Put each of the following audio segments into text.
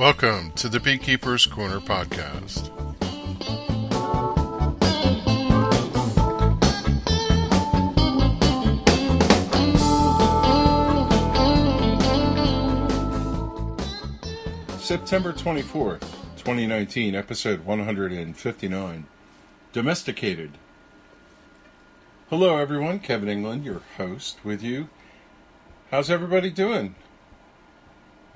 Welcome to the Beekeeper's Corner podcast. September 24th, 2019, episode 159 Domesticated. Hello, everyone. Kevin England, your host, with you. How's everybody doing?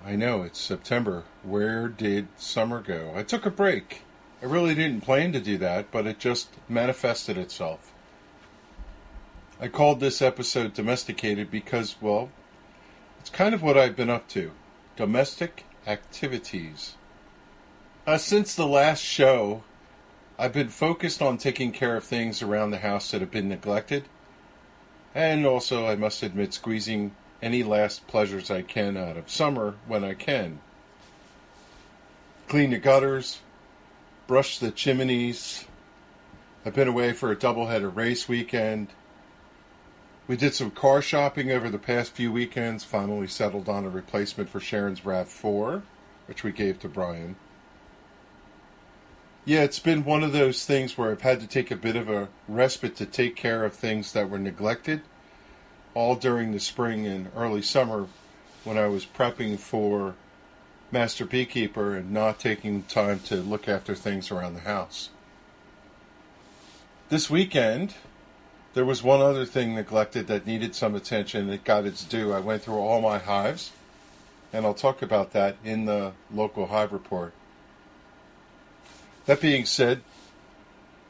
I know it's September. Where did summer go? I took a break. I really didn't plan to do that, but it just manifested itself. I called this episode Domesticated because, well, it's kind of what I've been up to domestic activities. Uh, since the last show, I've been focused on taking care of things around the house that have been neglected, and also, I must admit, squeezing any last pleasures I can out of summer when I can. Clean the gutters, brush the chimneys. I've been away for a doubleheader race weekend. We did some car shopping over the past few weekends, finally settled on a replacement for Sharon's RAV4, which we gave to Brian. Yeah, it's been one of those things where I've had to take a bit of a respite to take care of things that were neglected all during the spring and early summer when I was prepping for Master Beekeeper and not taking time to look after things around the house. This weekend, there was one other thing neglected that needed some attention. It got its due. I went through all my hives, and I'll talk about that in the local hive report. That being said,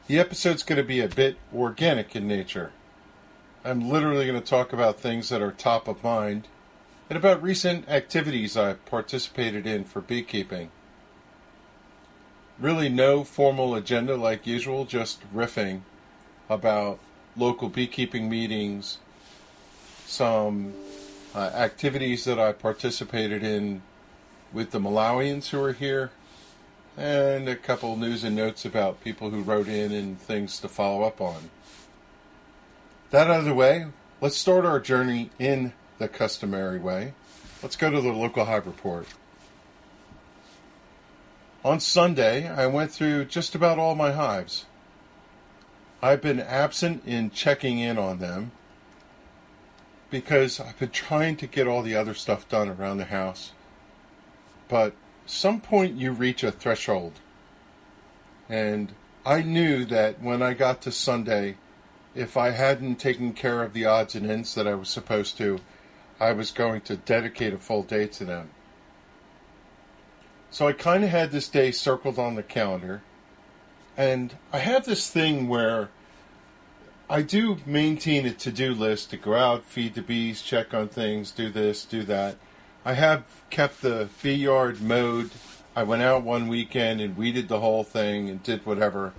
the episode's going to be a bit organic in nature. I'm literally going to talk about things that are top of mind and about recent activities I've participated in for beekeeping. Really, no formal agenda like usual, just riffing about local beekeeping meetings, some uh, activities that I participated in with the Malawians who are here, and a couple news and notes about people who wrote in and things to follow up on. That out of the way, let's start our journey in the customary way. Let's go to the local hive report. On Sunday, I went through just about all my hives. I've been absent in checking in on them because I've been trying to get all the other stuff done around the house. But some point you reach a threshold. And I knew that when I got to Sunday, if I hadn't taken care of the odds and ends that I was supposed to, I was going to dedicate a full day to them. So I kind of had this day circled on the calendar. And I have this thing where I do maintain a to do list to go out, feed the bees, check on things, do this, do that. I have kept the bee yard mowed. I went out one weekend and weeded the whole thing and did whatever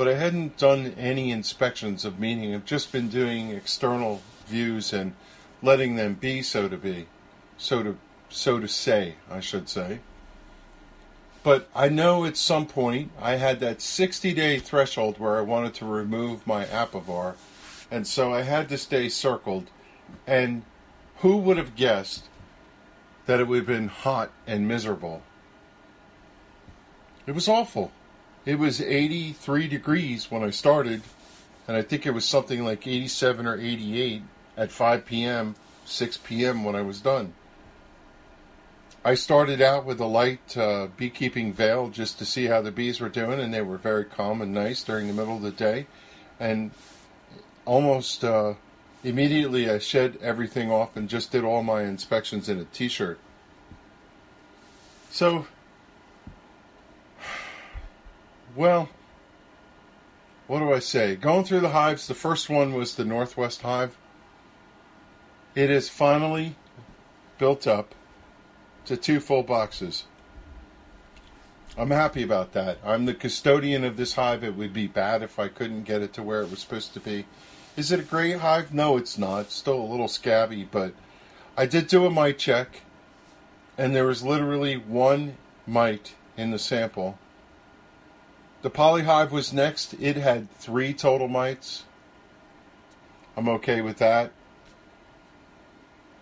but I hadn't done any inspections of meaning. I've just been doing external views and letting them be so to be, so to so to say, I should say. But I know at some point I had that 60 day threshold where I wanted to remove my apivar, and so I had this day circled. And who would have guessed that it would have been hot and miserable? It was awful. It was 83 degrees when I started, and I think it was something like 87 or 88 at 5 p.m., 6 p.m. when I was done. I started out with a light uh, beekeeping veil just to see how the bees were doing, and they were very calm and nice during the middle of the day. And almost uh, immediately, I shed everything off and just did all my inspections in a t shirt. So well, what do I say? Going through the hives, the first one was the Northwest Hive. It is finally built up to two full boxes. I'm happy about that. I'm the custodian of this hive. It would be bad if I couldn't get it to where it was supposed to be. Is it a great hive? No, it's not. It's still a little scabby, but I did do a mite check, and there was literally one mite in the sample the polyhive was next. It had three total mites. I'm okay with that.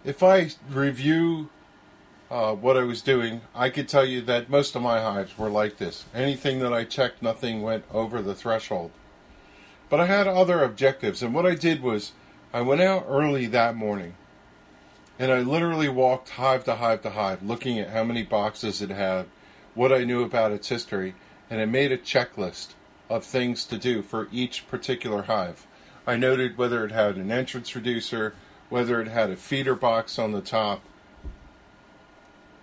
If I review uh, what I was doing, I could tell you that most of my hives were like this. Anything that I checked, nothing went over the threshold. But I had other objectives, and what I did was I went out early that morning and I literally walked hive to hive to hive, looking at how many boxes it had, what I knew about its history, and I made a checklist of things to do for each particular hive. I noted whether it had an entrance reducer, whether it had a feeder box on the top,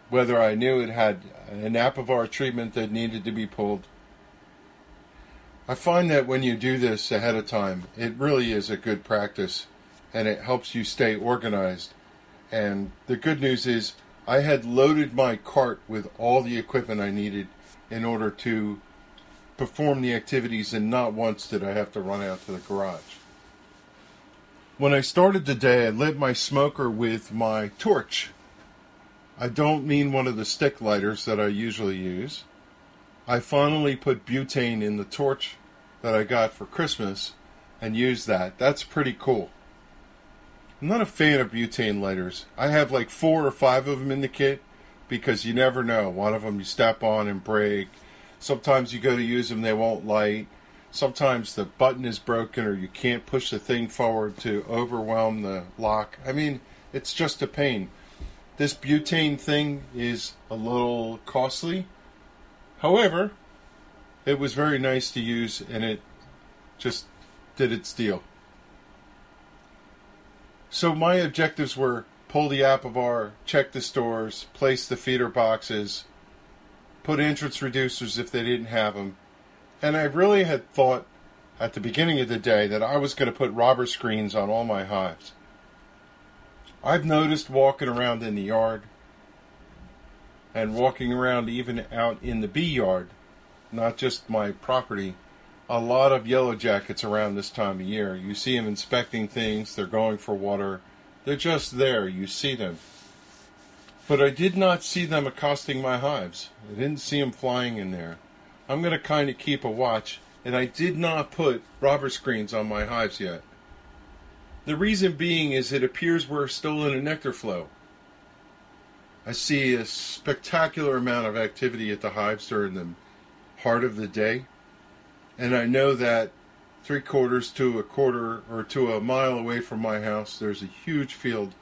whether I knew it had an apivar treatment that needed to be pulled. I find that when you do this ahead of time, it really is a good practice and it helps you stay organized and the good news is, I had loaded my cart with all the equipment I needed in order to perform the activities, and not once did I have to run out to the garage. When I started the day, I lit my smoker with my torch. I don't mean one of the stick lighters that I usually use. I finally put butane in the torch that I got for Christmas and used that. That's pretty cool. I'm not a fan of butane lighters. I have like four or five of them in the kit because you never know. One of them you step on and break. Sometimes you go to use them, they won't light. Sometimes the button is broken or you can't push the thing forward to overwhelm the lock. I mean, it's just a pain. This butane thing is a little costly. However, it was very nice to use and it just did its deal. So my objectives were pull the Apivar, check the stores, place the feeder boxes, put entrance reducers if they didn't have them. And I really had thought at the beginning of the day that I was going to put robber screens on all my hives. I've noticed walking around in the yard and walking around even out in the bee yard, not just my property, a lot of yellow jackets around this time of year. You see them inspecting things, they're going for water, they're just there, you see them. But I did not see them accosting my hives. I didn't see them flying in there. I'm going to kind of keep a watch, and I did not put robber screens on my hives yet. The reason being is it appears we're still in a nectar flow. I see a spectacular amount of activity at the hives during the heart of the day and I know that three quarters to a quarter or to a mile away from my house, there's a huge field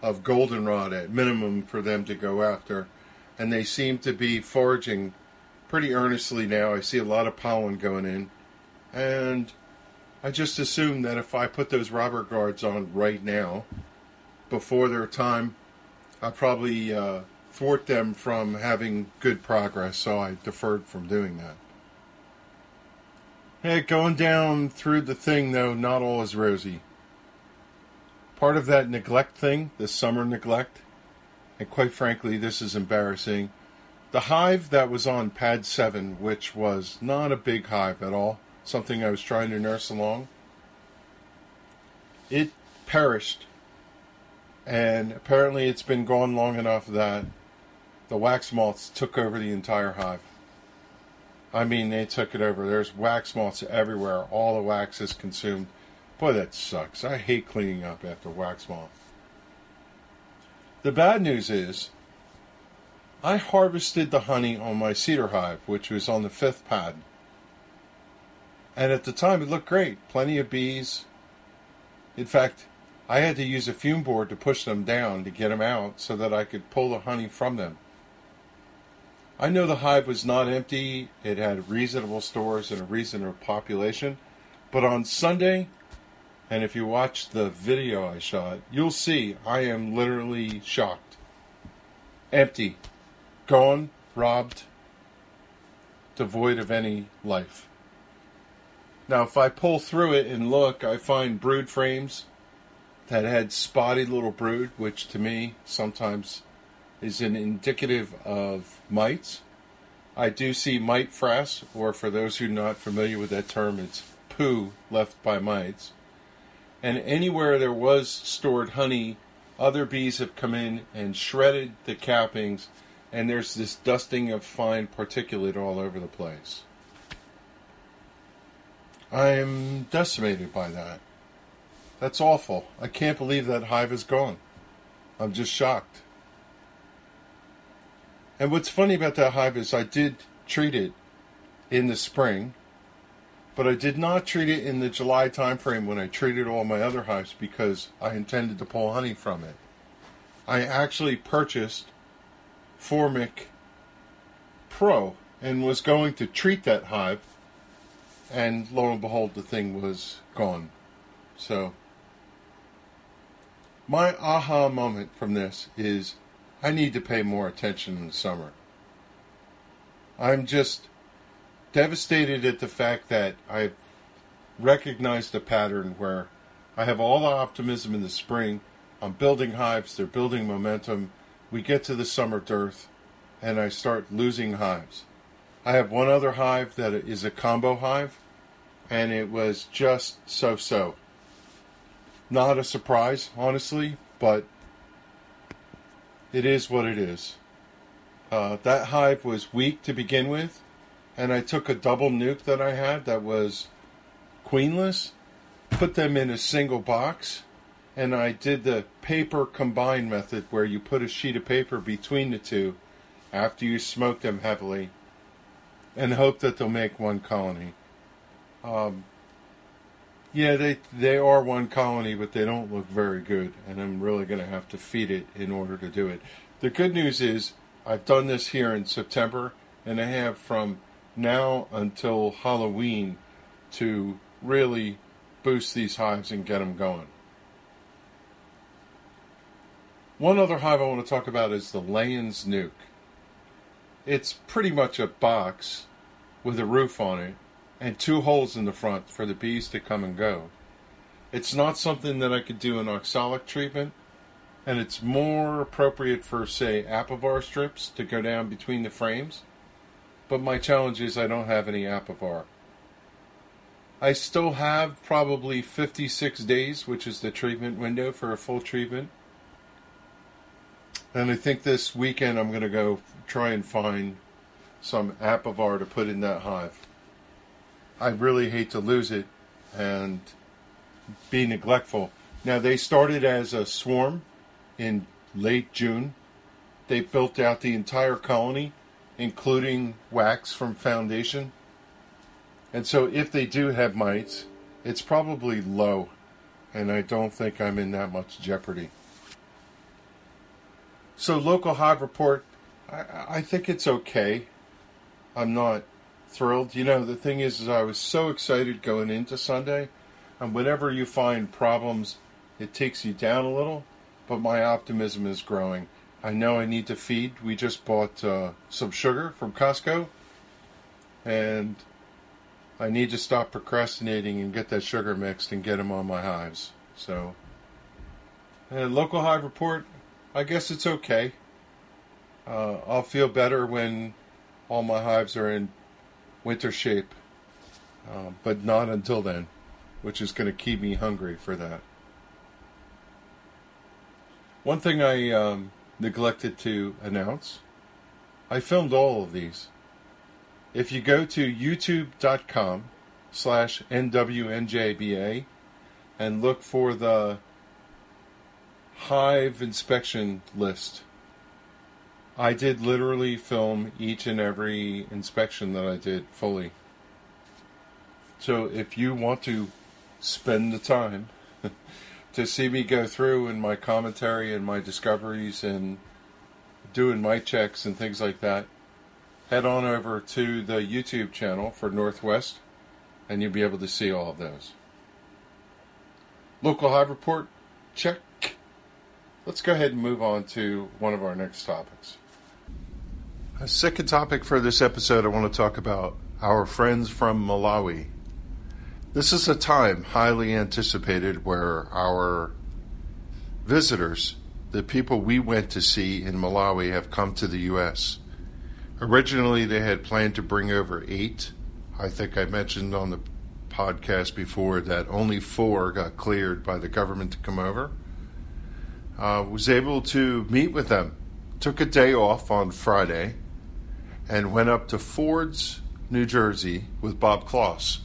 of goldenrod at minimum for them to go after, and they seem to be foraging pretty earnestly now. I see a lot of pollen going in, and I just assume that if I put those robber guards on right now, before their time, I probably uh, thwart them from having good progress. So I deferred from doing that. Hey, going down through the thing, though, not all is rosy. Part of that neglect thing, the summer neglect, and quite frankly, this is embarrassing. The hive that was on pad 7, which was not a big hive at all, something I was trying to nurse along, it perished. And apparently, it's been gone long enough that the wax moths took over the entire hive. I mean, they took it over. There's wax moths everywhere. All the wax is consumed. Boy, that sucks. I hate cleaning up after wax moth. The bad news is, I harvested the honey on my cedar hive, which was on the fifth pad. And at the time, it looked great. Plenty of bees. In fact, I had to use a fume board to push them down to get them out so that I could pull the honey from them. I know the hive was not empty. It had reasonable stores and a reasonable population. But on Sunday, and if you watch the video I shot, you'll see I am literally shocked. Empty. Gone, robbed, devoid of any life. Now, if I pull through it and look, I find brood frames that had spotty little brood, which to me sometimes is an indicative of mites. I do see mite frass, or for those who are not familiar with that term, it's poo left by mites. And anywhere there was stored honey, other bees have come in and shredded the cappings, and there's this dusting of fine particulate all over the place. I'm decimated by that. That's awful. I can't believe that hive is gone. I'm just shocked. And what's funny about that hive is I did treat it in the spring, but I did not treat it in the July timeframe when I treated all my other hives because I intended to pull honey from it. I actually purchased Formic Pro and was going to treat that hive, and lo and behold, the thing was gone. So, my aha moment from this is I need to pay more attention in the summer. I'm just devastated at the fact that I've recognized a pattern where I have all the optimism in the spring. I'm building hives, they're building momentum. We get to the summer dearth, and I start losing hives. I have one other hive that is a combo hive, and it was just so so. Not a surprise, honestly, but it is what it is. Uh, that hive was weak to begin with, and I took a double nuke that I had that was queenless, put them in a single box, and I did the paper combine method where you put a sheet of paper between the two after you smoke them heavily and hope that they'll make one colony. Um, yeah, they they are one colony, but they don't look very good, and I'm really going to have to feed it in order to do it. The good news is I've done this here in September, and I have from now until Halloween to really boost these hives and get them going. One other hive I want to talk about is the Layens Nuke. It's pretty much a box with a roof on it and two holes in the front for the bees to come and go. It's not something that I could do an oxalic treatment, and it's more appropriate for, say, apivar strips to go down between the frames. But my challenge is I don't have any apivar. I still have probably 56 days, which is the treatment window for a full treatment. And I think this weekend I'm going to go try and find some apivar to put in that hive. I really hate to lose it and be neglectful. Now, they started as a swarm in late June. They built out the entire colony, including wax from foundation. And so, if they do have mites, it's probably low, and I don't think I'm in that much jeopardy. So, local hive report, I, I think it's okay. I'm not thrilled. You know, the thing is, is I was so excited going into Sunday, and whenever you find problems, it takes you down a little. But my optimism is growing. I know I need to feed. We just bought uh, some sugar from Costco, and I need to stop procrastinating and get that sugar mixed and get them on my hives. So, and local hive report, I guess it's okay. Uh, I'll feel better when all my hives are in winter shape, uh, but not until then, which is going to keep me hungry for that. One thing I um, neglected to announce I filmed all of these. If you go to youtube.com slash NWNJBA and look for the hive inspection list I did literally film each and every inspection that I did fully. So if you want to spend the time to see me go through in my commentary and my discoveries and doing my checks and things like that, head on over to the YouTube channel for Northwest and you'll be able to see all of those. Local Hive Report, check. Let's go ahead and move on to one of our next topics. A second topic for this episode, I want to talk about our friends from Malawi. This is a time highly anticipated where our visitors, the people we went to see in Malawi, have come to the U.S. Originally, they had planned to bring over eight. I think I mentioned on the podcast before that only four got cleared by the government to come over. Uh, was able to meet with them. Took a day off on Friday and went up to Fords, New Jersey with Bob Kloss.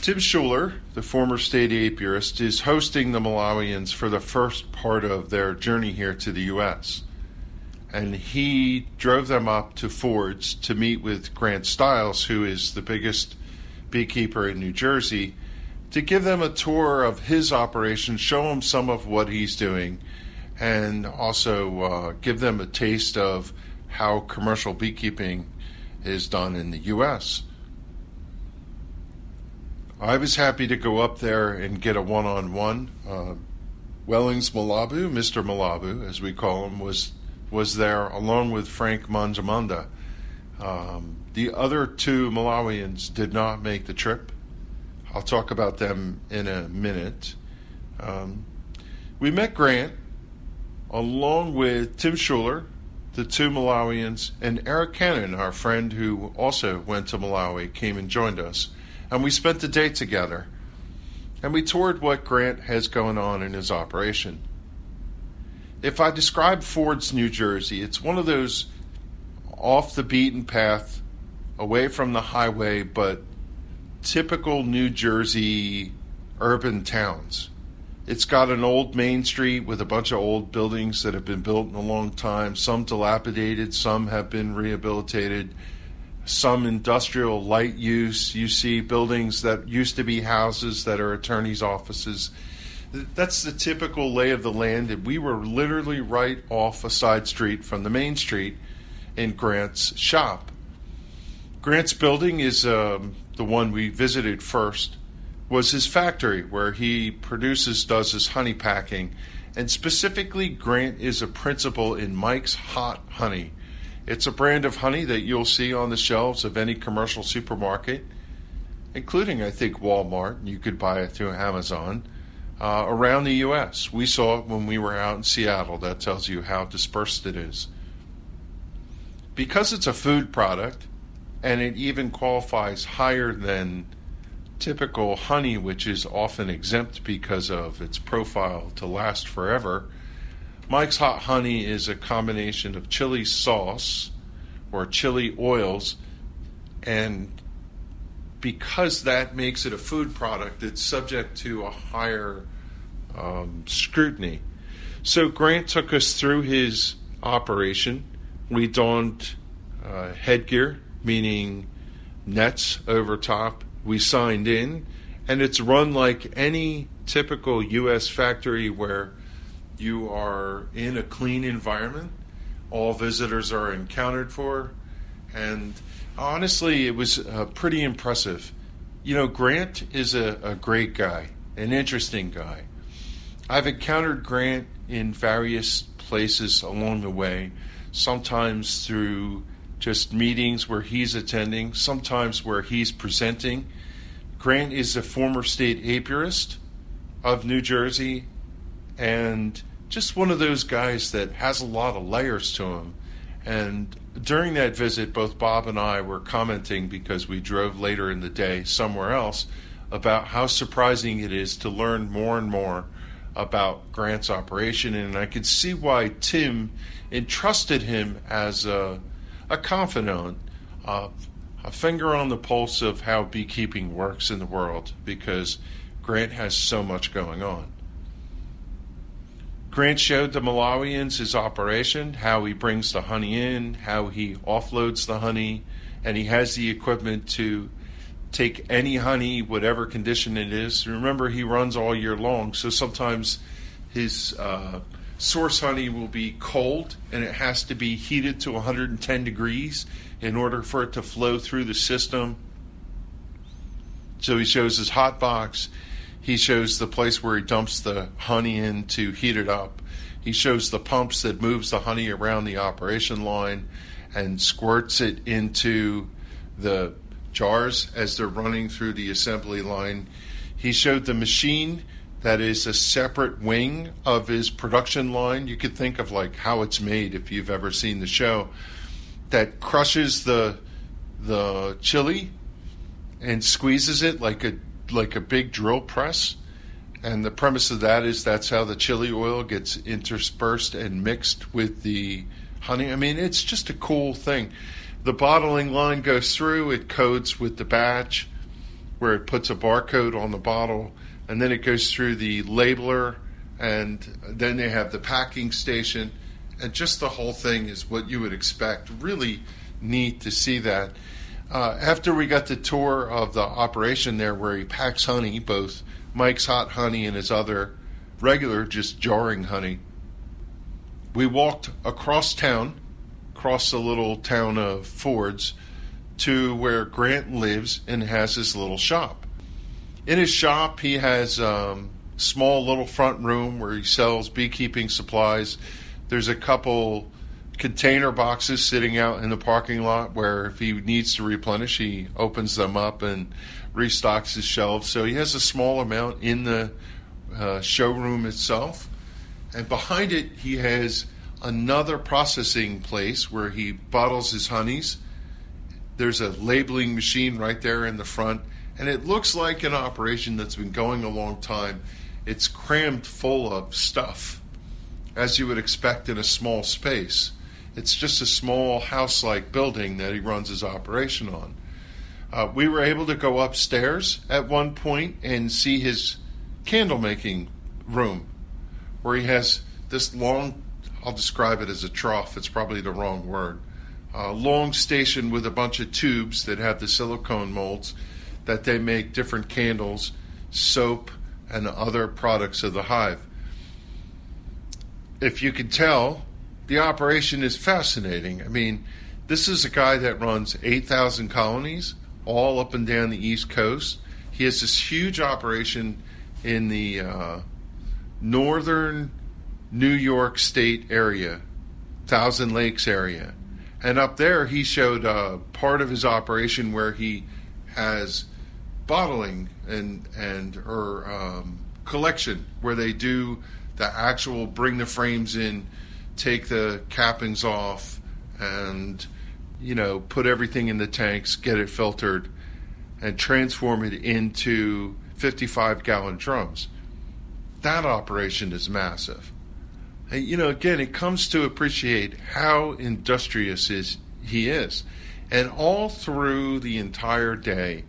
Tim Schuler, the former state apiarist, is hosting the Malawians for the first part of their journey here to the U.S. and he drove them up to Fords to meet with Grant Stiles, who is the biggest beekeeper in New Jersey, to give them a tour of his operation, show them some of what he's doing, and also uh, give them a taste of how commercial beekeeping is done in the U.S. I was happy to go up there and get a one on one. Wellings Malabu, Mr. Malabu, as we call him, was was there along with Frank Manjamanda. Um, the other two Malawians did not make the trip. I'll talk about them in a minute. Um, we met Grant along with Tim Schuler, the two Malawians, and Eric Cannon, our friend who also went to Malawi, came and joined us. And we spent the day together. And we toured what Grant has going on in his operation if I describe Fords New Jersey, it's one of those off the beaten path, away from the highway, but typical New Jersey urban towns. It's got an old main street with a bunch of old buildings that have been built in a long time, some dilapidated, some have been rehabilitated, some industrial light use. You see buildings that used to be houses that are attorneys' offices that's the typical lay of the land. And we were literally right off a side street from the main street in Grant's shop. Grant's building is um, the one we visited first. Was his factory where he produces, does his honey packing, and specifically, Grant is a principal in Mike's Hot Honey. It's a brand of honey that you'll see on the shelves of any commercial supermarket, including, I think, Walmart. You could buy it through Amazon uh, around the U.S. We saw it when we were out in Seattle. That tells you how dispersed it is. Because it's a food product, and it even qualifies higher than typical honey, which is often exempt because of its profile to last forever. Mike's Hot Honey is a combination of chili sauce or chili oils, and because that makes it a food product, it's subject to a higher um, scrutiny. So Grant took us through his operation. We donned uh, headgear, meaning nets over top. We signed in, and it's run like any typical U.S. factory where you are in a clean environment. All visitors are encountered for, and honestly, it was uh, pretty impressive. You know, Grant is a, a great guy, an interesting guy. I've encountered Grant in various places along the way, sometimes through just meetings where he's attending, sometimes where he's presenting. Grant is a former state apiarist of New Jersey and just one of those guys that has a lot of layers to him. And during that visit, both Bob and I were commenting because we drove later in the day somewhere else about how surprising it is to learn more and more about Grant's operation. And I could see why Tim entrusted him as a, a confidant, uh, a finger on the pulse of how beekeeping works in the world because Grant has so much going on. Grant showed the Malawians his operation, how he brings the honey in, how he offloads the honey, and he has the equipment to take any honey, whatever condition it is. Remember, he runs all year long, so sometimes his uh, source honey will be cold and it has to be heated to 110 degrees in order for it to flow through the system. So he shows his hot box he shows the place where he dumps the honey in to heat it up. He shows the pumps that moves the honey around the operation line and squirts it into the jars as they're running through the assembly line. He showed the machine that is a separate wing of his production line. You could think of like how it's made if you've ever seen the show that crushes the the chili and squeezes it like a like a big drill press. And the premise of that is that's how the chili oil gets interspersed and mixed with the honey. I mean, it's just a cool thing. The bottling line goes through, it codes with the batch where it puts a barcode on the bottle, and then it goes through the labeler, and then they have the packing station, and just the whole thing is what you would expect. Really neat to see that. Uh, after we got the tour of the operation there, where he packs honey, both Mike's hot honey and his other regular, just jarring honey, we walked across town, across the little town of Fords, to where Grant lives and has his little shop. In his shop, he has a um, small little front room where he sells beekeeping supplies. There's a couple container boxes sitting out in the parking lot where if he needs to replenish, he opens them up and restocks his shelves. So he has a small amount in the uh, showroom itself. And behind it, he has another processing place where he bottles his honeys. There's a labeling machine right there in the front, and it looks like an operation that's been going a long time. It's crammed full of stuff, as you would expect in a small space. It's just a small house like building that he runs his operation on. Uh, we were able to go upstairs at one point and see his candle making room where he has this long, I'll describe it as a trough, it's probably the wrong word, a long station with a bunch of tubes that have the silicone molds that they make different candles, soap, and other products of the hive. If you can tell, the operation is fascinating. I mean, this is a guy that runs 8,000 colonies all up and down the East Coast. He has this huge operation in the uh, northern New York State area, Thousand Lakes area. And up there, he showed uh, part of his operation where he has bottling and and or um, collection where they do the actual bring the frames in take the cappings off and you know put everything in the tanks get it filtered and transform it into 55 gallon drums. That operation is massive. And, you know again it comes to appreciate how industrious is he is. And all through the entire day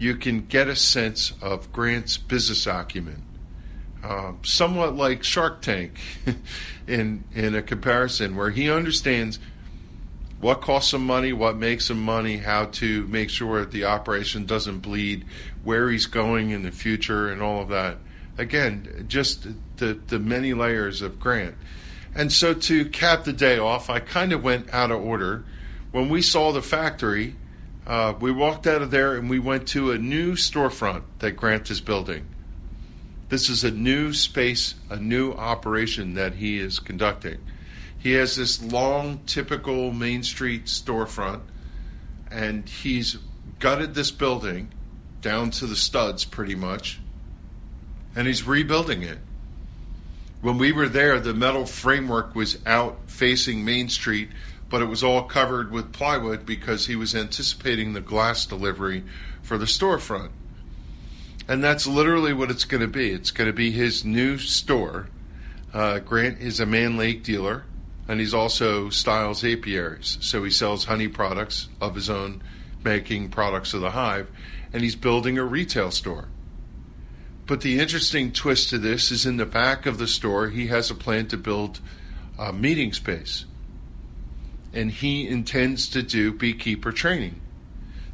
you can get a sense of grant's business acumen uh, somewhat like Shark Tank in in a comparison where he understands what costs him money, what makes him money, how to make sure that the operation doesn't bleed, where he's going in the future, and all of that. Again, just the the many layers of Grant. And so to cap the day off, I kind of went out of order. When we saw the factory, uh, we walked out of there and we went to a new storefront that Grant is building. This is a new space, a new operation that he is conducting. He has this long, typical Main Street storefront, and he's gutted this building down to the studs pretty much, and he's rebuilding it. When we were there, the metal framework was out facing Main Street, but it was all covered with plywood because he was anticipating the glass delivery for the storefront. And that's literally what it's going to be. It's going to be his new store. Uh, Grant is a Mann Lake dealer, and he's also Stiles Apiaries. So he sells honey products of his own making products of the hive, and he's building a retail store. But the interesting twist to this is in the back of the store, he has a plan to build a meeting space. And he intends to do beekeeper training.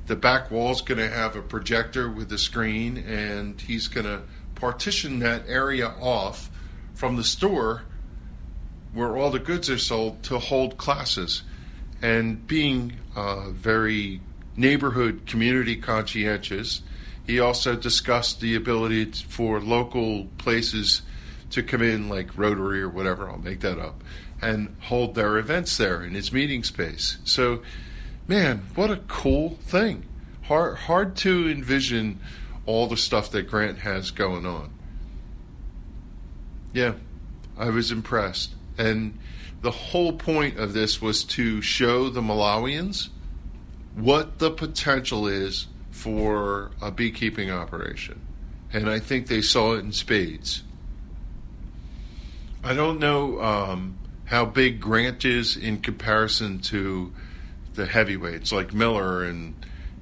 The back wall's going to have a projector with a screen, and he's going to partition that area off from the store where all the goods are sold to hold classes. And being uh, very neighborhood community conscientious, he also discussed the ability for local places to come in, like Rotary or whatever, I'll make that up, and hold their events there in his meeting space. So man, what a cool thing. Hard, hard to envision all the stuff that Grant has going on. Yeah, I was impressed. And the whole point of this was to show the Malawians what the potential is for a beekeeping operation. And I think they saw it in spades. I don't know um, how big Grant is in comparison to the heavyweights like Miller and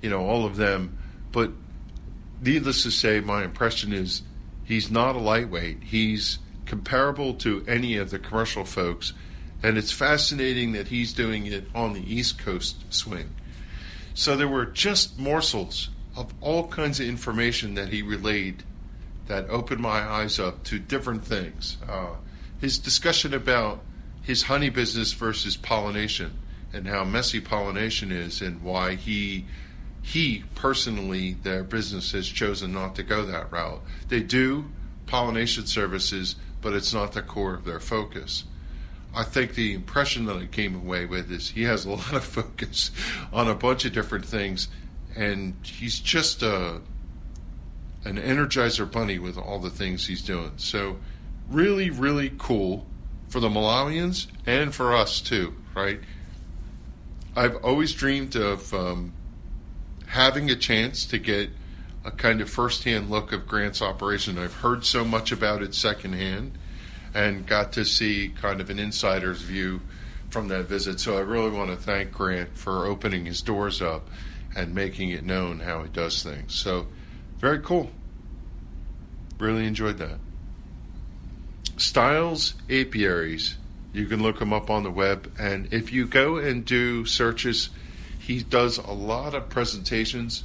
you know all of them. But needless to say, my impression is he's not a lightweight. He's comparable to any of the commercial folks, And it's fascinating that he's doing it on the East Coast swing. So there were just morsels of all kinds of information that he relayed that opened my eyes up to different things. Uh, his discussion about his honey business versus pollination and how messy pollination is and why he he personally their business has chosen not to go that route. They do pollination services, but it's not the core of their focus. I think the impression that I came away with is he has a lot of focus on a bunch of different things, and he's just a an energizer bunny with all the things he's doing. So, really, really cool for the Malawians and for us too, right? I've always dreamed of um, having a chance to get a kind of firsthand look of Grant's operation. I've heard so much about it secondhand and got to see kind of an insider's view from that visit. So I really want to thank Grant for opening his doors up and making it known how he does things. So very cool. Really enjoyed that. Stiles Apiaries. You can look him up on the web. And if you go and do searches, he does a lot of presentations.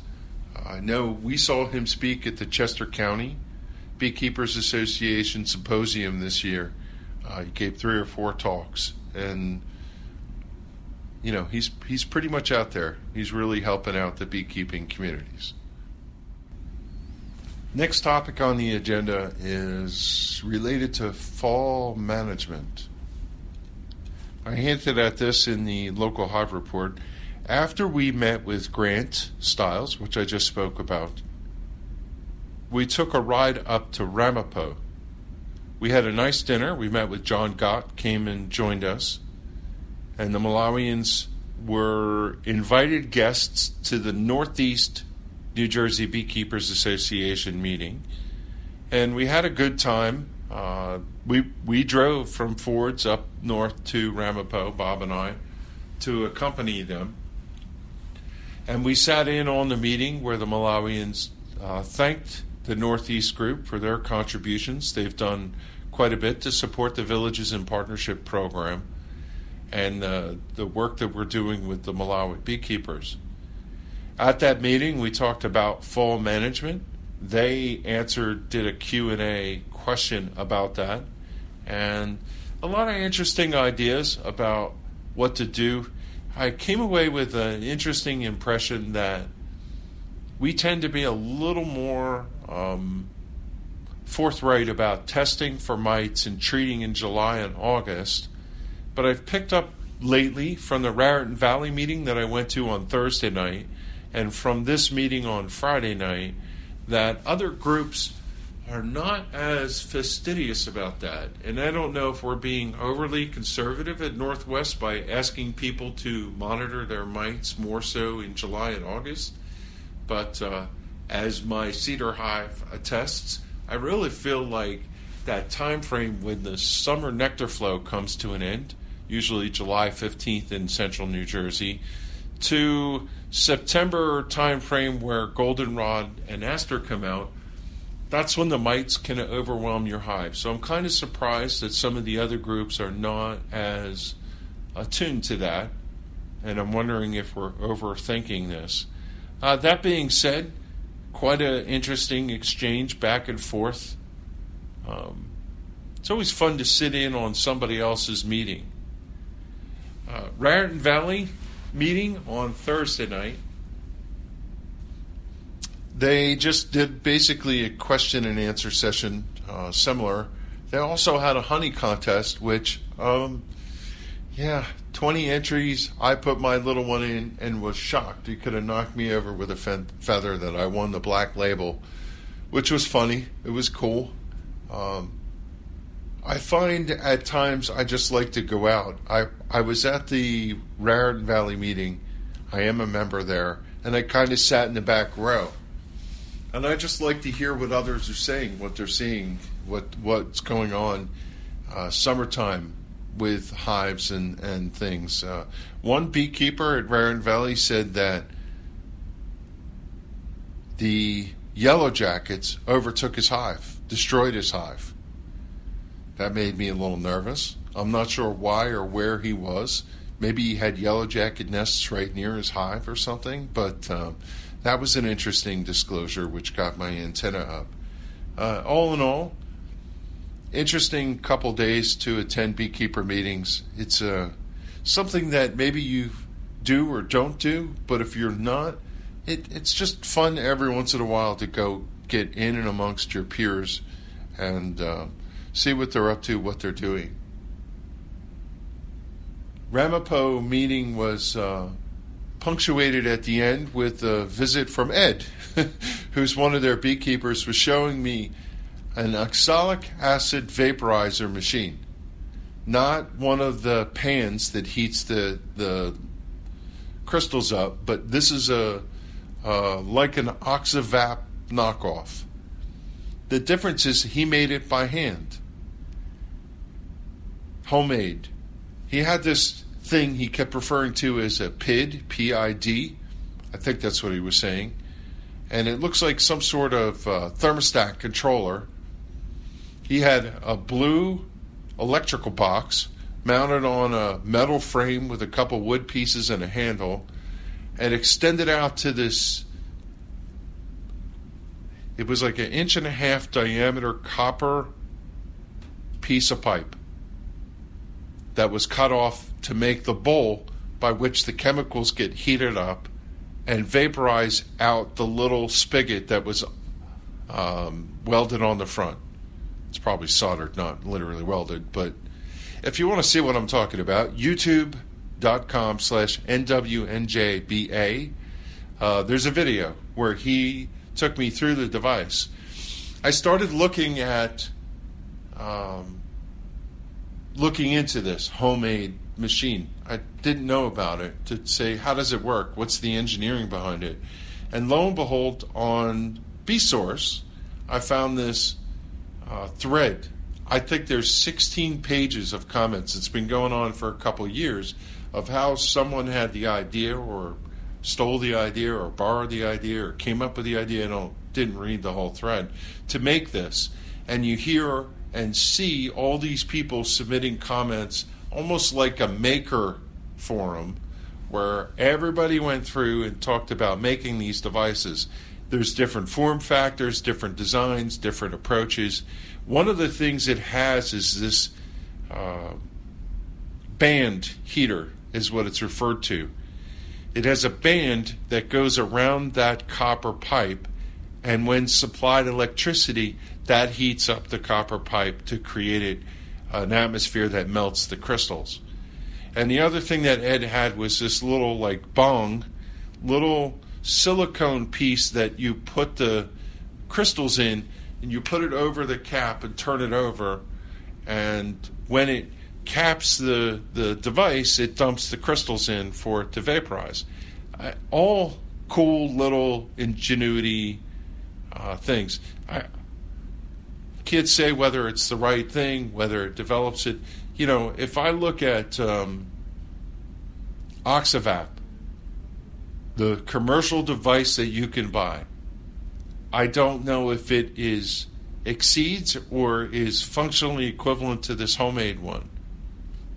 I know we saw him speak at the Chester County Beekeepers Association symposium this year. Uh, he gave three or four talks, and you know he's he's pretty much out there. He's really helping out the beekeeping communities. Next topic on the agenda is related to fall management. I hinted at this in the local hive report. After we met with Grant Stiles, which I just spoke about, we took a ride up to Ramapo. We had a nice dinner. We met with John Gott, came and joined us. And the Malawians were invited guests to the Northeast New Jersey Beekeepers Association meeting. And we had a good time. Uh, we we drove from Fords up north to Ramapo, Bob and I, to accompany them. And we sat in on the meeting where the Malawians uh, thanked the Northeast Group for their contributions. They've done quite a bit to support the Villages in Partnership program and uh, the work that we're doing with the Malawi beekeepers. At that meeting, we talked about fall management. They answered, did a Q&A question about that, and a lot of interesting ideas about what to do. I came away with an interesting impression that we tend to be a little more um, forthright about testing for mites and treating in July and August. But I've picked up lately from the Raritan Valley meeting that I went to on Thursday night and from this meeting on Friday night that other groups are not as fastidious about that. And I don't know if we're being overly conservative at Northwest by asking people to monitor their mites more so in July and August. But uh, as my cedar hive attests, I really feel like that time frame when the summer nectar flow comes to an end, usually July 15th in central New Jersey, to September time frame where goldenrod and aster come out, that's when the mites can overwhelm your hive. So I'm kind of surprised that some of the other groups are not as attuned to that, and I'm wondering if we're overthinking this. Uh, that being said, quite an interesting exchange back and forth. Um, it's always fun to sit in on somebody else's meeting. Uh, Raritan Valley meeting on Thursday night. They just did basically a question and answer session uh, similar. They also had a honey contest, which, um, yeah, 20 entries. I put my little one in and was shocked. He could have knocked me over with a fe- feather that I won the black label, which was funny. It was cool. Um, I find at times I just like to go out. I, I was at the Raritan Valley meeting. I am a member there, and I kind of sat in the back row. And I just like to hear what others are saying, what they're seeing, what what's going on. Uh, summertime, with hives and, and things. Uh, one beekeeper at Raritan Valley said that the yellow jackets overtook his hive, destroyed his hive. That made me a little nervous. I'm not sure why or where he was. Maybe he had yellow jacket nests right near his hive or something, but um, that was an interesting disclosure which got my antenna up. Uh, all in all, interesting couple days to attend beekeeper meetings. It's uh, something that maybe you do or don't do, but if you're not, it, it's just fun every once in a while to go get in and amongst your peers and uh, see what they're up to, what they're doing. Ramapo meeting was uh, punctuated at the end with a visit from Ed, who's one of their beekeepers, was showing me an oxalic acid vaporizer machine, not one of the pans that heats the the crystals up, but this is a uh, like an Oxivap knockoff. The difference is he made it by hand, homemade. He had this thing he kept referring to as a PID, P I D. I think that's what he was saying. And it looks like some sort of uh, thermostat controller. He had a blue electrical box mounted on a metal frame with a couple wood pieces and a handle and extended out to this it was like an inch and a half diameter copper piece of pipe that was cut off to make the bowl by which the chemicals get heated up and vaporize out the little spigot that was um, welded on the front. It's probably soldered, not literally welded, but if you want to see what I'm talking about, youtube.com slash NWNJBA. Uh, there's a video where he took me through the device. I started looking at um, looking into this homemade machine. I didn't know about it to say how does it work? What's the engineering behind it? And lo and behold, on BeeSource, I found this uh, thread. I think there's 16 pages of comments. It's been going on for a couple years of how someone had the idea or stole the idea or borrowed the idea or came up with the idea and didn't read the whole thread to make this. And you hear and see all these people submitting comments almost like a maker forum where everybody went through and talked about making these devices. There's different form factors, different designs, different approaches. One of the things it has is this uh, band heater, is what it's referred to. It has a band that goes around that copper pipe, and when supplied electricity, that heats up the copper pipe to create it, an atmosphere that melts the crystals. And the other thing that Ed had was this little, like, bong, little silicone piece that you put the crystals in, and you put it over the cap and turn it over, and when it caps the, the device, it dumps the crystals in for it to vaporize. All cool little ingenuity uh, things. I, kids say whether it's the right thing, whether it develops it. You know, if I look at um, Oxivap, the commercial device that you can buy, I don't know if it is exceeds or is functionally equivalent to this homemade one.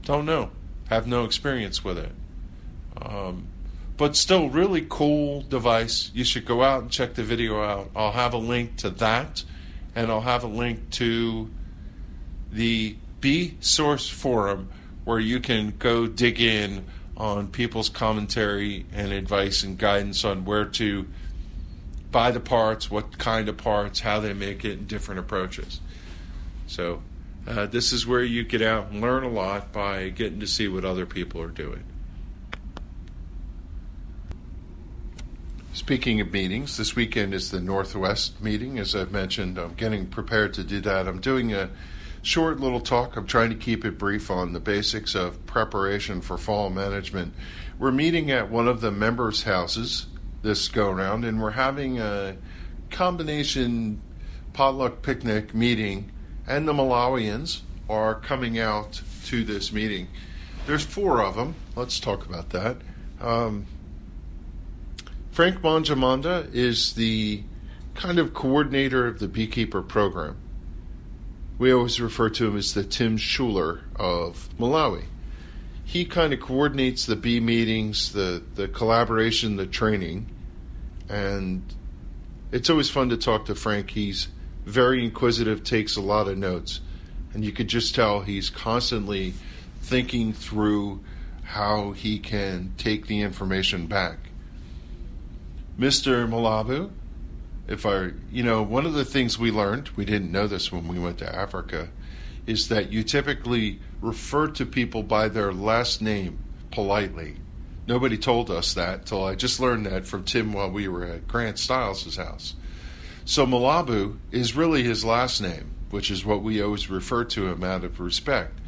Don't know. Have no experience with it. Um, but still, really cool device. You should go out and check the video out. I'll have a link to that, and I'll have a link to the B BeeSource forum where you can go dig in on people's commentary and advice and guidance on where to buy the parts, what kind of parts, how they make it, and different approaches. So uh, this is where you get out and learn a lot by getting to see what other people are doing. Speaking of meetings, this weekend is the Northwest meeting. As I've mentioned, I'm getting prepared to do that. I'm doing a short little talk. I'm trying to keep it brief on the basics of preparation for fall management. We're meeting at one of the members' houses this go around, and we're having a combination potluck picnic meeting and the Malawians are coming out to this meeting. There's four of them. Let's talk about that. Um, Frank Manjamanda is the kind of coordinator of the beekeeper program, we always refer to him as the Tim Schuler of Malawi. He kind of coordinates the bee meetings, the, the collaboration, the training, and it's always fun to talk to Frank. He's very inquisitive, takes a lot of notes, and you could just tell he's constantly thinking through how he can take the information back. Mr. Malabu, if I, you know, one of the things we learned, we didn't know this when we went to Africa, is that you typically refer to people by their last name politely. Nobody told us that till I just learned that from Tim while we were at Grant Stiles' house. So Malabu is really his last name, which is what we always refer to him out of respect.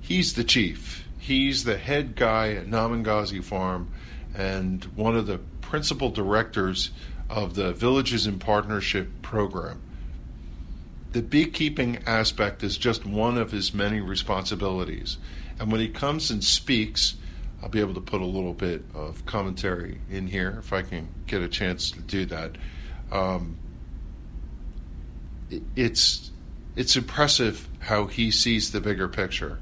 He's the chief. He's the head guy at Namangazi Farm and one of the principal directors of the Villages in Partnership program. The beekeeping aspect is just one of his many responsibilities. And when he comes and speaks, I'll be able to put a little bit of commentary in here if I can get a chance to do that. Um, it's it's impressive how he sees the bigger picture.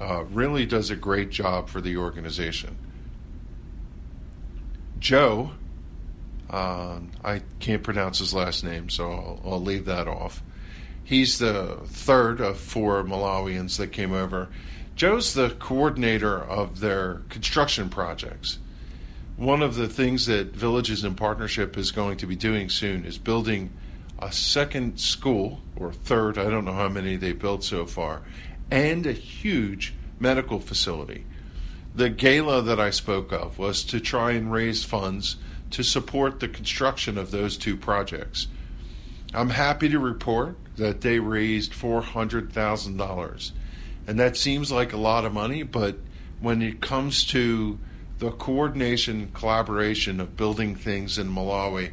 Uh, really does a great job for the organization. Joe, uh, I can't pronounce his last name, so I'll, I'll leave that off. He's the third of four Malawians that came over. Joe's the coordinator of their construction projects. One of the things that Villages in Partnership is going to be doing soon is building a second school, or third, I don't know how many they've built so far, and a huge medical facility. The gala that I spoke of was to try and raise funds to support the construction of those two projects. I'm happy to report that they raised $400,000. And that seems like a lot of money, but when it comes to the coordination, collaboration of building things in Malawi,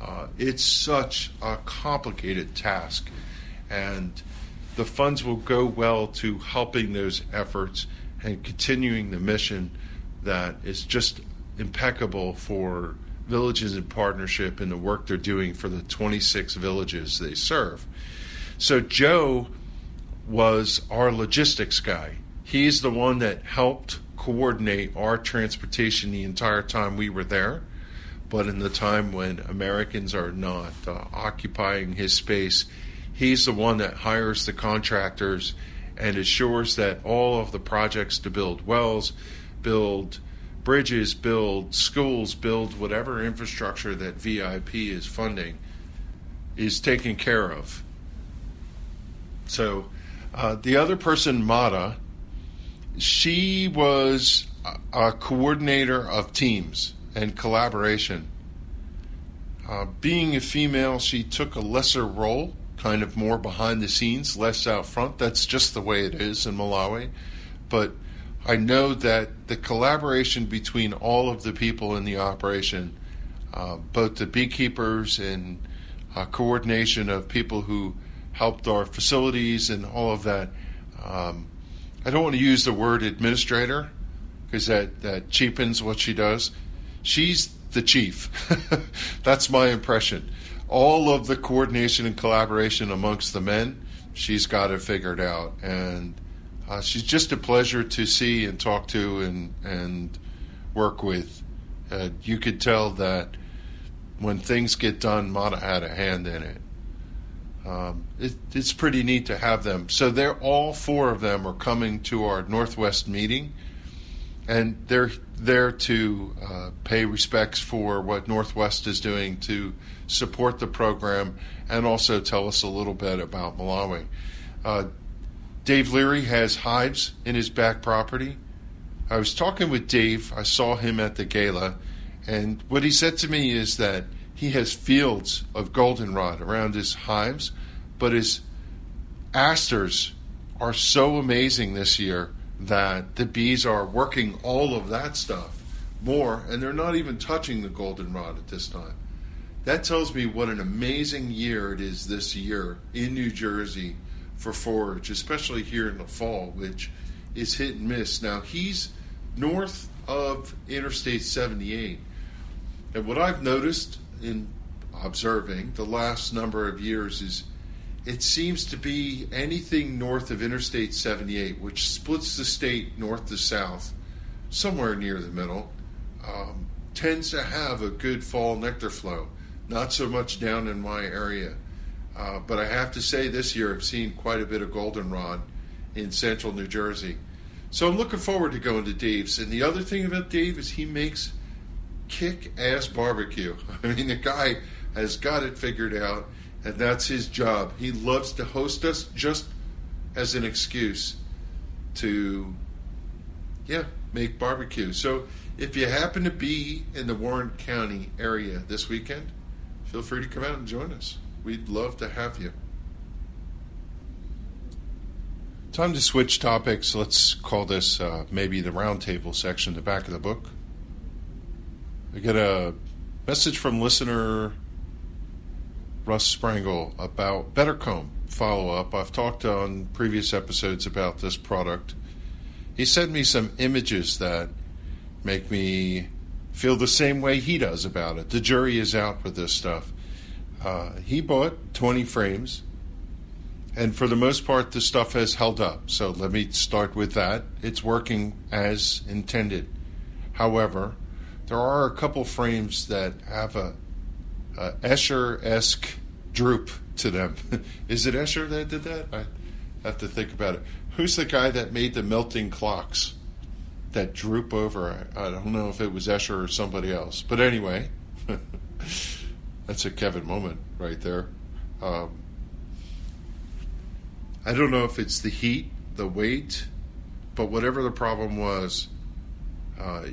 uh, it's such a complicated task, and the funds will go well to helping those efforts and continuing the mission that is just impeccable for villages in partnership and the work they're doing for the 26 villages they serve. So, Joe was our logistics guy. He's the one that helped coordinate our transportation the entire time we were there but in the time when Americans are not uh, occupying his space, he's the one that hires the contractors and assures that all of the projects to build wells, build bridges, build schools, build whatever infrastructure that VIP is funding is taken care of. So uh, the other person, Mata, she was a, a coordinator of teams and collaboration. Uh, being a female, she took a lesser role, kind of more behind the scenes, less out front. That's just the way it is in Malawi. But I know that the collaboration between all of the people in the operation, uh, both the beekeepers and uh, coordination of people who helped our facilities and all of that. Um, I don't want to use the word administrator because that, that cheapens what she does she's the chief. That's my impression. All of the coordination and collaboration amongst the men, she's got it figured out, and uh, she's just a pleasure to see and talk to and and work with. Uh, you could tell that when things get done, Mata had a hand in it. Um, it. It's pretty neat to have them. So they're all four of them are coming to our Northwest meeting and they're there to uh, pay respects for what Northwest is doing to support the program and also tell us a little bit about Malawi. Uh, Dave Leary has hives in his back property. I was talking with Dave, I saw him at the gala, and what he said to me is that he has fields of goldenrod around his hives, but his asters are so amazing this year that the bees are working all of that stuff more, and they're not even touching the goldenrod at this time. That tells me what an amazing year it is this year in New Jersey for forage, especially here in the fall, which is hit and miss. Now, he's north of Interstate 78. And what I've noticed in observing the last number of years is it seems to be anything north of Interstate 78, which splits the state north to south, somewhere near the middle, um, tends to have a good fall nectar flow. Not so much down in my area. Uh, but I have to say, this year I've seen quite a bit of goldenrod in central New Jersey. So I'm looking forward to going to Dave's. And the other thing about Dave is he makes kick ass barbecue. I mean, the guy has got it figured out and that's his job. He loves to host us just as an excuse to, yeah, make barbecue. So if you happen to be in the Warren County area this weekend, feel free to come out and join us. We'd love to have you. Time to switch topics. Let's call this uh, maybe the roundtable section, the back of the book. I get a message from listener Russ Sprangle about Bettercomb follow up. I've talked on previous episodes about this product. He sent me some images that make me feel the same way he does about it. The jury is out with this stuff. Uh, he bought 20 frames, and for the most part, the stuff has held up. So let me start with that. It's working as intended. However, there are a couple frames that have a uh, Escher esque droop to them. Is it Escher that did that? I have to think about it. Who's the guy that made the melting clocks that droop over? I, I don't know if it was Escher or somebody else. But anyway, that's a Kevin moment right there. Um, I don't know if it's the heat, the weight, but whatever the problem was, uh,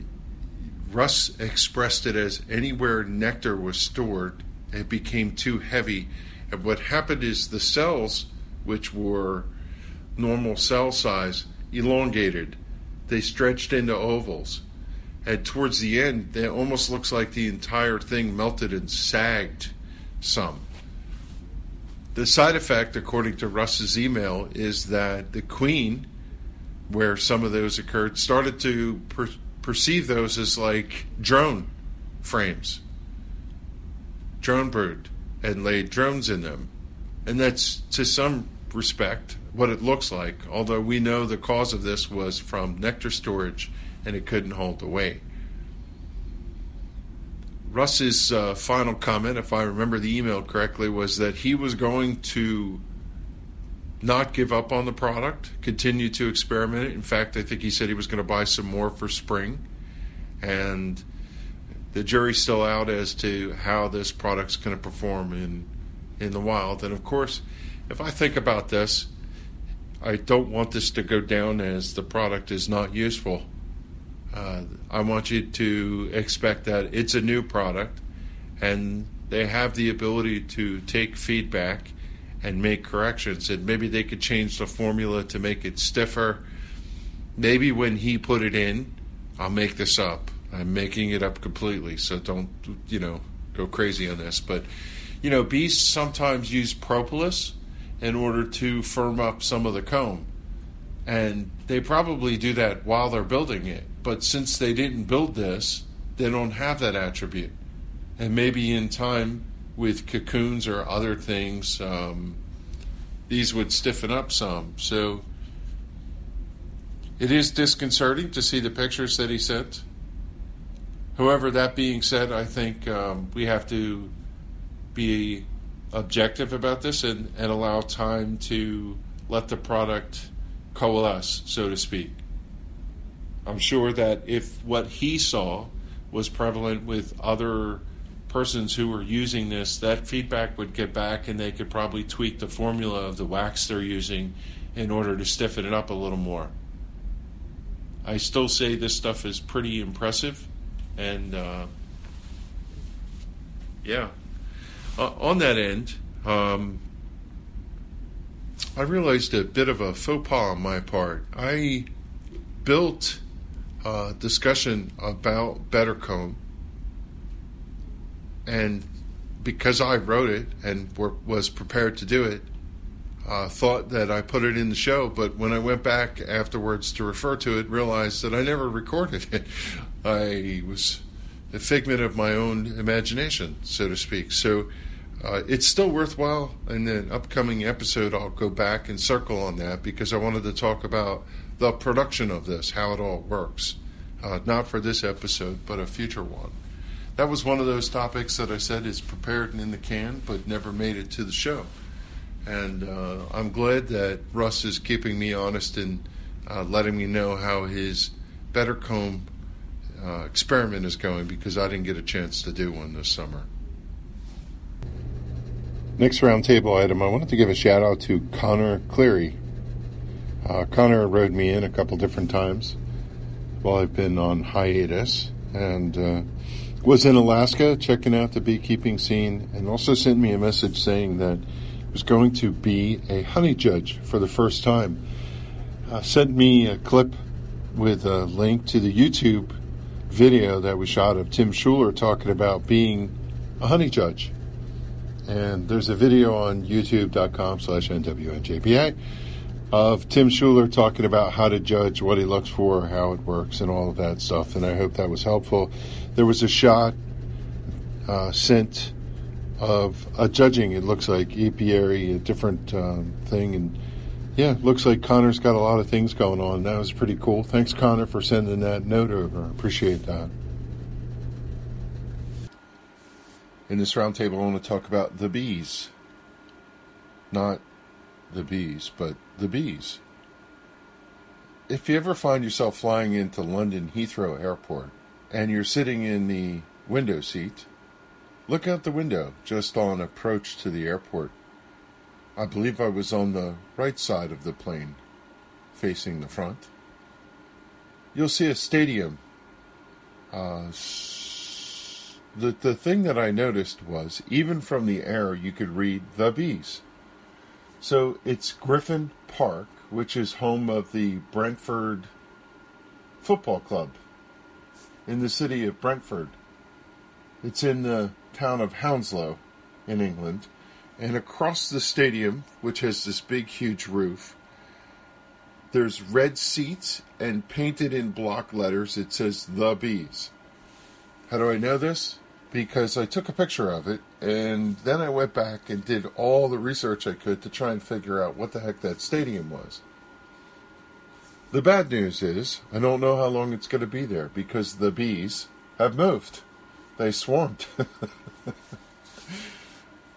Russ expressed it as anywhere nectar was stored, it became too heavy. And what happened is the cells, which were normal cell size, elongated. They stretched into ovals. And towards the end, it almost looks like the entire thing melted and sagged some. The side effect, according to Russ's email, is that the queen, where some of those occurred, started to per- perceive those as like drone frames, drone brood, and laid drones in them. And that's to some respect what it looks like, although we know the cause of this was from nectar storage and it couldn't hold the weight. Russ's uh, final comment, if I remember the email correctly, was that he was going to not give up on the product, continue to experiment. In fact, I think he said he was going to buy some more for spring. And the jury's still out as to how this product's going to perform in in the wild. And of course, if I think about this, I don't want this to go down as the product is not useful. Uh, I want you to expect that it's a new product and they have the ability to take feedback and make corrections. And maybe they could change the formula to make it stiffer. Maybe when he put it in, I'll make this up. I'm making it up completely, so don't, you know, go crazy on this. But, you know, bees sometimes use propolis in order to firm up some of the comb. And they probably do that while they're building it. But since they didn't build this, they don't have that attribute. And maybe in time, with cocoons or other things, um, these would stiffen up some. So it is disconcerting to see the pictures that he sent. However, that being said, I think um, we have to be objective about this and, and allow time to let the product coalesce, so to speak. I'm sure that if what he saw was prevalent with other persons who were using this, that feedback would get back and they could probably tweak the formula of the wax they're using in order to stiffen it up a little more. I still say this stuff is pretty impressive, and uh, yeah. Uh, on that end, um, I realized a bit of a faux pas on my part. I built a discussion about Bettercomb and because I wrote it and were, was prepared to do it, uh, thought that I put it in the show. But when I went back afterwards to refer to it, realized that I never recorded it. I was a figment of my own imagination, so to speak. So uh, it's still worthwhile. In the upcoming episode, I'll go back and circle on that because I wanted to talk about the production of this, how it all works. Uh, not for this episode, but a future one. That was one of those topics that I said is prepared and in the can, but never made it to the show. And uh, I'm glad that Russ is keeping me honest and uh, letting me know how his Bettercomb uh, experiment is going because I didn't get a chance to do one this summer. Next roundtable item, I wanted to give a shout out to Conor Cleary. Uh, Conor rode me in a couple different times while I've been on hiatus and uh, was in Alaska checking out the beekeeping scene and also sent me a message saying that he was going to be a honey judge for the first time. Uh, sent me a clip with a link to the YouTube video that we shot of Tim Schuler talking about being a honey judge. And there's a video on youtube.com slash NWNJBA of Tim Schuler talking about how to judge what he looks for, how it works, and all of that stuff. And I hope that was helpful. There was a shot uh, sent of a judging, it looks like, apiary, a different um, thing. And yeah, looks like Conor's got a lot of things going on. That was pretty cool. Thanks, Conor, for sending that note over. Appreciate that. In this roundtable, I want to talk about the bees. Not the bees, but the bees. If you ever find yourself flying into London Heathrow Airport and you're sitting in the window seat, look out the window just on approach to the airport I believe I was on the right side of the plane, facing the front. You'll see a stadium. Uh, the, the thing that I noticed was, even from the air, you could read the bees. So it's Griffin Park, which is home of the Brentford Football Club in the city of Brentford. It's in the town of Hounslow in England. And across the stadium, which has this big, huge roof, there's red seats, and painted in block letters, it says The Bees. How do I know this? Because I took a picture of it, and then I went back and did all the research I could to try and figure out what the heck that stadium was. The bad news is, I don't know how long it's going to be there because the bees have moved. They swarmed.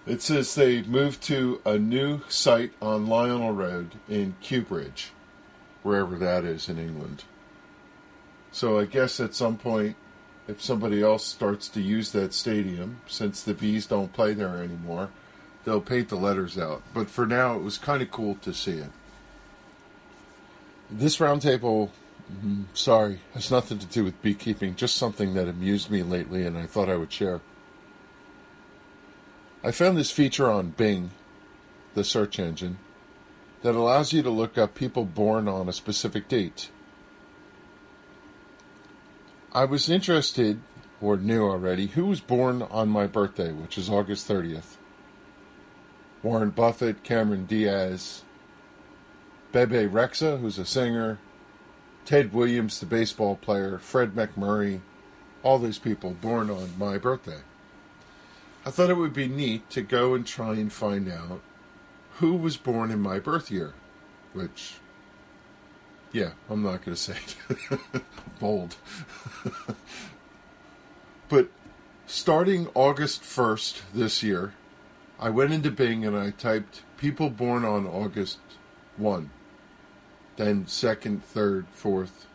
It says they moved to a new site on Lionel Road in Kew Bridge, wherever that is in England. So I guess at some point, if somebody else starts to use that stadium, since the bees don't play there anymore, they'll paint the letters out. But for now, it was kind of cool to see it. This roundtable, mm-hmm, sorry, has nothing to do with beekeeping, just something that amused me lately and I thought I would share. I found this feature on Bing, the search engine, that allows you to look up people born on a specific date. I was interested, or knew already, who was born on my birthday, which is August 30th. Warren Buffett, Cameron Diaz, Bebe Rexha, who's a singer, Ted Williams, the baseball player, Fred MacMurray, all these people born on my birthday. I thought it would be neat to go and try and find out who was born in my birth year, which, yeah, I'm not going to say it. Bold. but starting August 1st this year, I went into Bing and I typed people born on August 1, then 2nd, 3rd, 4th,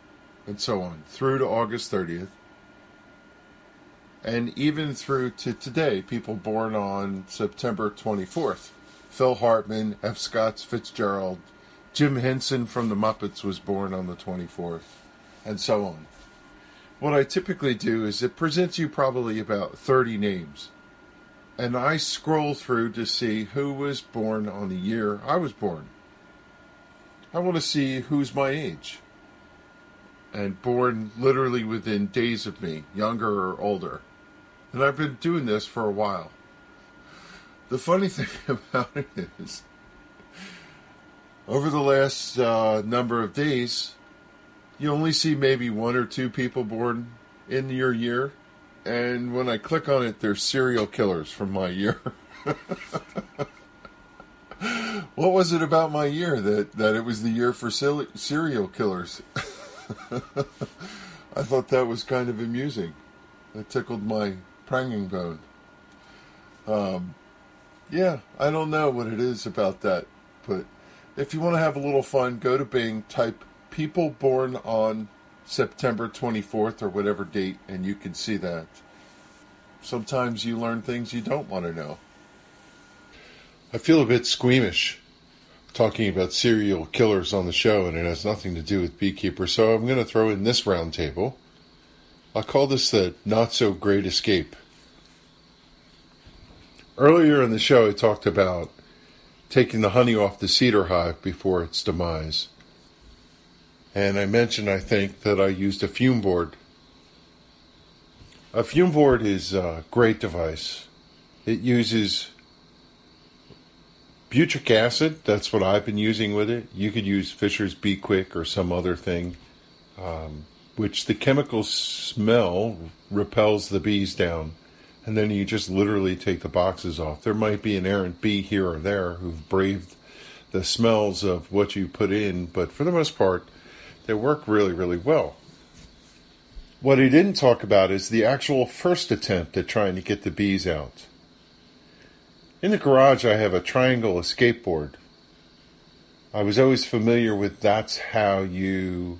and so on, through to August 30th and even through to today, people born on September 24th. Phil Hartman, F. Scott Fitzgerald, Jim Henson from the Muppets was born on the 24th, and so on. What I typically do is it presents you probably about 30 names. And I scroll through to see who was born on the year I was born. I want to see who's my age. And born literally within days of me, younger or older. And I've been doing this for a while. The funny thing about it is, over the last uh, number of days, you only see maybe one or two people born in your year. And when I click on it, they're serial killers from my year. what was it about my year that, that it was the year for serial killers? I thought that was kind of amusing. It tickled my pranging bone. Um, yeah, I don't know what it is about that, but if you want to have a little fun, go to Bing, type people born on September 24th or whatever date, and you can see that. Sometimes you learn things you don't want to know. I feel a bit squeamish talking about serial killers on the show, and it has nothing to do with beekeepers, so I'm going to throw in this roundtable. I'll call this the Not So Great Escape. Earlier in the show, I talked about taking the honey off the cedar hive before its demise. And I mentioned, I think, that I used a fume board. A fume board is a great device. It uses butyric acid. That's what I've been using with it. You could use Fischer's Bee Quick or some other thing, um, which the chemical smell repels the bees down. And then you just literally take the boxes off. There might be an errant bee here or there who've braved the smells of what you put in, but for the most part, they work really, really well. What he didn't talk about is the actual first attempt at trying to get the bees out. In the garage, I have a triangle escape board. I was always familiar with that's how you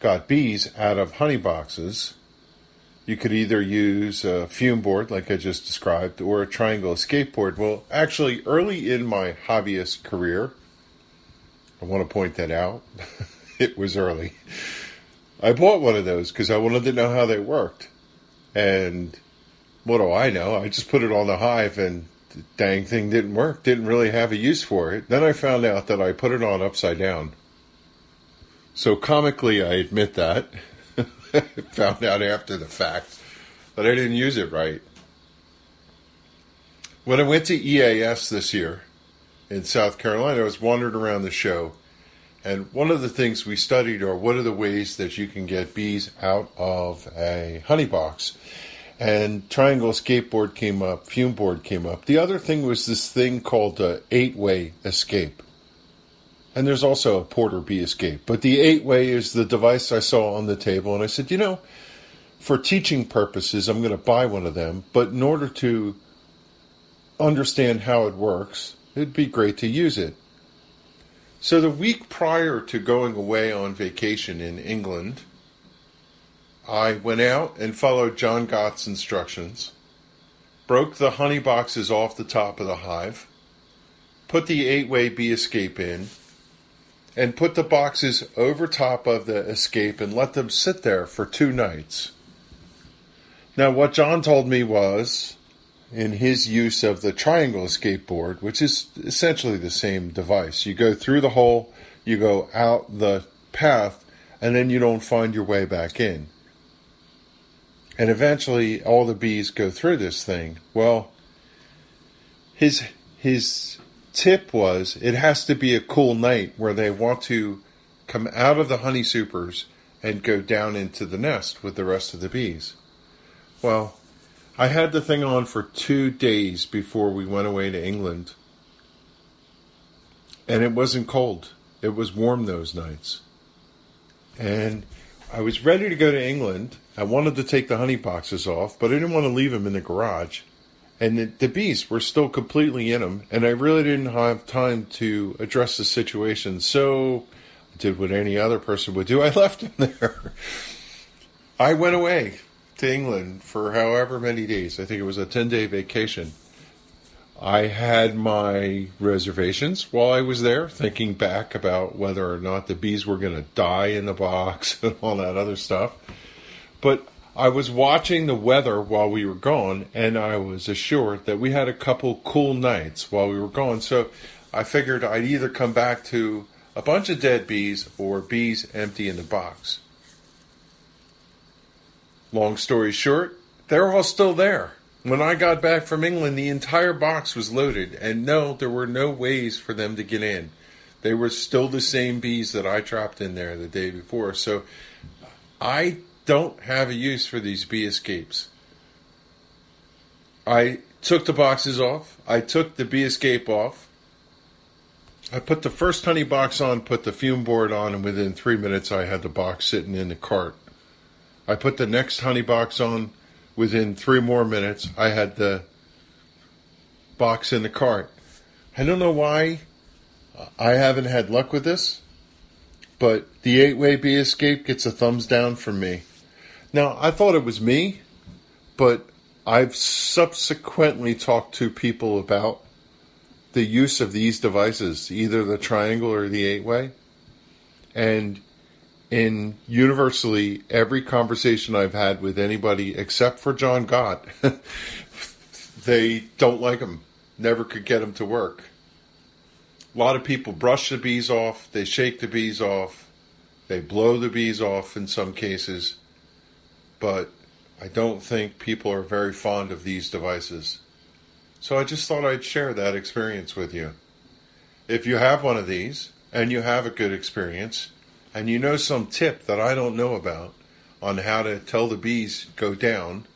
got bees out of honey boxes. You could either use a fume board, like I just described, or a triangle escape board. Well, actually, early in my hobbyist career, I want to point that out. it was early. I bought one of those because I wanted to know how they worked. And what do I know? I just put it on the hive and dang thing didn't work. Didn't really have a use for it. Then I found out that I put it on upside down. So comically, I admit that. found out after the fact that I didn't use it right. When I went to EAS this year in South Carolina, I was wandering around the show and one of the things we studied are what are the ways that you can get bees out of a honey box. And triangle escape board came up, fume board came up. The other thing was this thing called the eight way escape. And there's also a porter bee escape. But the eight way is the device I saw on the table. And I said, you know, for teaching purposes, I'm going to buy one of them. But in order to understand how it works, it'd be great to use it. So the week prior to going away on vacation in England, I went out and followed John Gott's instructions, broke the honey boxes off the top of the hive, put the eight way bee escape in, and put the boxes over top of the escape and let them sit there for two nights. Now, what John told me was in his use of the triangle escape board, which is essentially the same device. You go through the hole, you go out the path, and then you don't find your way back in. And eventually all the bees go through this thing. Well, his his tip was it has to be a cool night where they want to come out of the honey supers and go down into the nest with the rest of the bees. Well, I had the thing on for two days before we went away to England. And it wasn't cold. It was warm those nights. And I was ready to go to England. I wanted to take the honey boxes off, but I didn't want to leave them in the garage. And the, the bees were still completely in them, and I really didn't have time to address the situation. So I did what any other person would do. I left them there. I went away to England for however many days. I think it was a 10 day vacation. I had my reservations while I was there, thinking back about whether or not the bees were going to die in the box and all that other stuff. But I was watching the weather while we were gone, and I was assured that we had a couple cool nights while we were gone. So I figured I'd either come back to a bunch of dead bees or bees empty in the box. Long story short, they're all still there. When I got back from England, the entire box was loaded, and no, there were no ways for them to get in. They were still the same bees that I trapped in there the day before. So I don't have a use for these bee escapes. I took the boxes off. I took the bee escape off. I put the first honey box on, put the fume board on, and within three minutes I had the box sitting in the cart. I put the next honey box on. Within three more minutes, I had the box in the cart. I don't know why I haven't had luck with this, but the eight way bee escape gets a thumbs down from me. Now, I thought it was me, but I've subsequently talked to people about the use of these devices, either the triangle or the eight way. And in universally every conversation I've had with anybody except for John Gott, they don't like them. Never could get them to work. A lot of people brush the bees off, they shake the bees off, they blow the bees off in some cases, but I don't think people are very fond of these devices. So I just thought I'd share that experience with you. If you have one of these and you have a good experience, and you know some tip that I don't know about on how to tell the bees go down,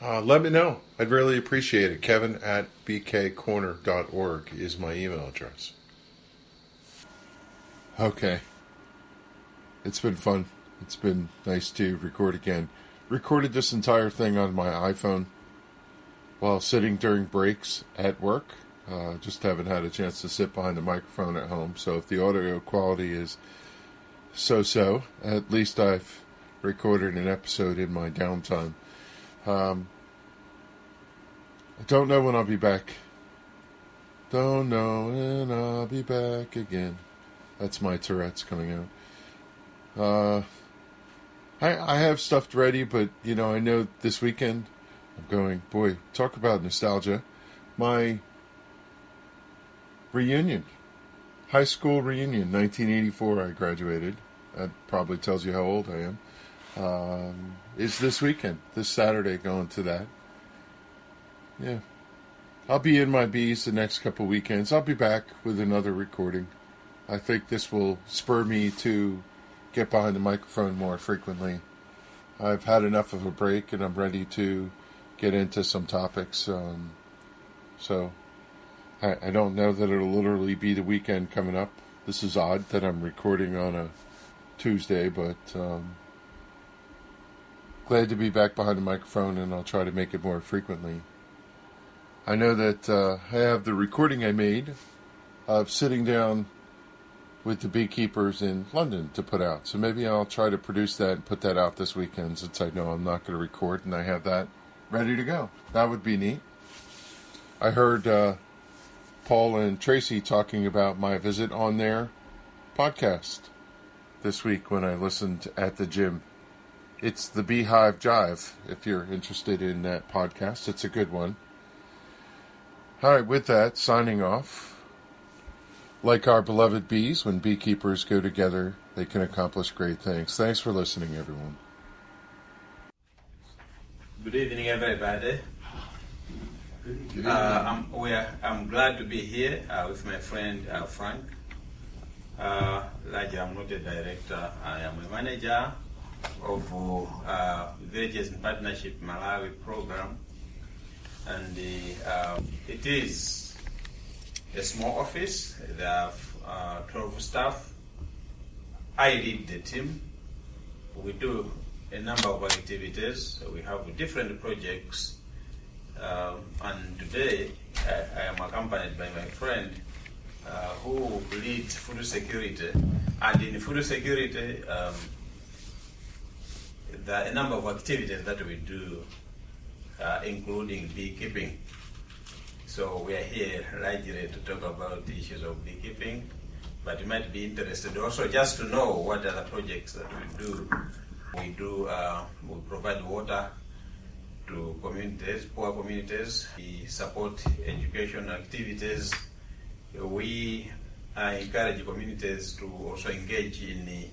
uh, let me know. I'd really appreciate it. Kevin at bkcorner.org is my email address. Okay. It's been fun. It's been nice to record again. Recorded this entire thing on my iPhone while sitting during breaks at work. Uh, just haven't had a chance to sit behind the microphone at home. So if the audio quality is so so. At least I've recorded an episode in my downtime. Um, I don't know when I'll be back. Don't know when I'll be back again. That's my Tourette's coming out. Uh, I I have stuff ready, but you know I know this weekend I'm going. Boy, talk about nostalgia. My reunion, high school reunion, 1984. I graduated. That probably tells you how old I am. Um, is this weekend, this Saturday, going to that. Yeah. I'll be in my bees the next couple weekends. I'll be back with another recording. I think this will spur me to get behind the microphone more frequently. I've had enough of a break and I'm ready to get into some topics. Um, so I, I don't know that it'll literally be the weekend coming up. This is odd that I'm recording on a Tuesday, but um, glad to be back behind the microphone, and I'll try to make it more frequently. I know that uh, I have the recording I made of sitting down with the beekeepers in London to put out. So maybe I'll try to produce that and put that out this weekend since I know I'm not going to record and I have that ready to go. That would be neat. I heard uh, Paul and Tracy talking about my visit on their podcast this week when I listened at the gym. It's the Beehive Jive. If you're interested in that podcast, it's a good one. All right, with that, signing off. Like our beloved bees, when beekeepers go together, they can accomplish great things. Thanks for listening, everyone. Good evening, everybody. Uh, I'm, we are, I'm glad to be here uh, with my friend uh, Frank. Uh, like I'm not a director, I am a manager of uh, Villages in Partnership Malawi program. And uh, it is a small office. There are uh, 12 staff. I lead the team. We do a number of activities. We have different projects. Um, and today I, I am accompanied by my friend uh, who leads food security. And in food security, um, there are a number of activities that we do, uh, including beekeeping. So we are here largely to talk about the issues of beekeeping, but you might be interested also just to know what other projects that we do. We do, uh, we provide water to communities, poor communities. We support education activities we uh, encourage communities to also engage in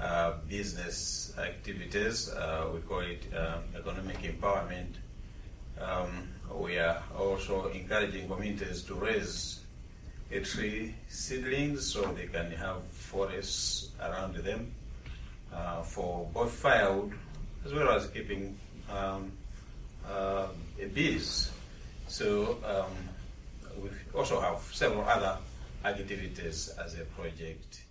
uh, business activities. Uh, we call it um, economic empowerment. Um, we are also encouraging communities to raise tree seedlings so they can have forests around them uh, for both firewood as well as keeping um, uh, bees. So um, we also have several other activities as a project,